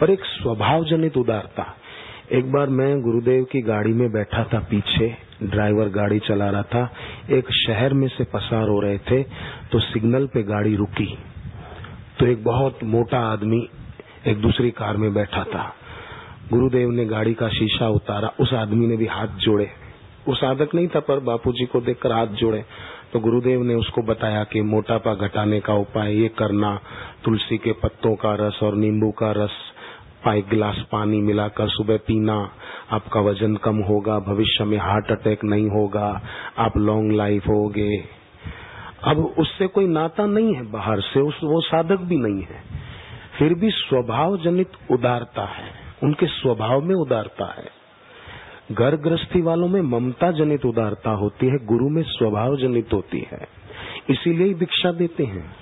पर एक स्वभाव जनित उदारता। एक बार मैं गुरुदेव की गाड़ी में बैठा था पीछे, ड्राइवर गाड़ी चला रहा था, एक शहर में से पसार हो रहे थे तो सिग्नल पे गाड़ी रुकी। तो एक बहुत मोटा आदमी एक दूसरी कार में बैठा था। गुरुदेव ने गाड़ी का शीशा उतारा, उस आदमी ने भी हाथ जोड़े। वो साधक नहीं था, पर बापूजी को देखकर हाथ जोड़े। तो गुरुदेव ने उसको बताया कि मोटापा घटाने का उपाय ये करना, तुलसी के पत्तों का रस और नींबू का रस एक गिलास पानी मिलाकर सुबह पीना, आपका वज़न कम होगा, भविष्य में हार्ट अटैक नहीं होगा, आप लॉन्ग लाइफ होगे। अब उससे कोई नाता नहीं है बाहर से, उस, वो साधक भी नहीं है। फिर भी स्वभाव जनित उदारता है, उनके स्वभाव में उदारता है। घर गृहस्थी वालों में ममता जनित उदारता होती है, गुरु में स्वभाव जनित होती है। इसीलिए भिक्षा देते हैं।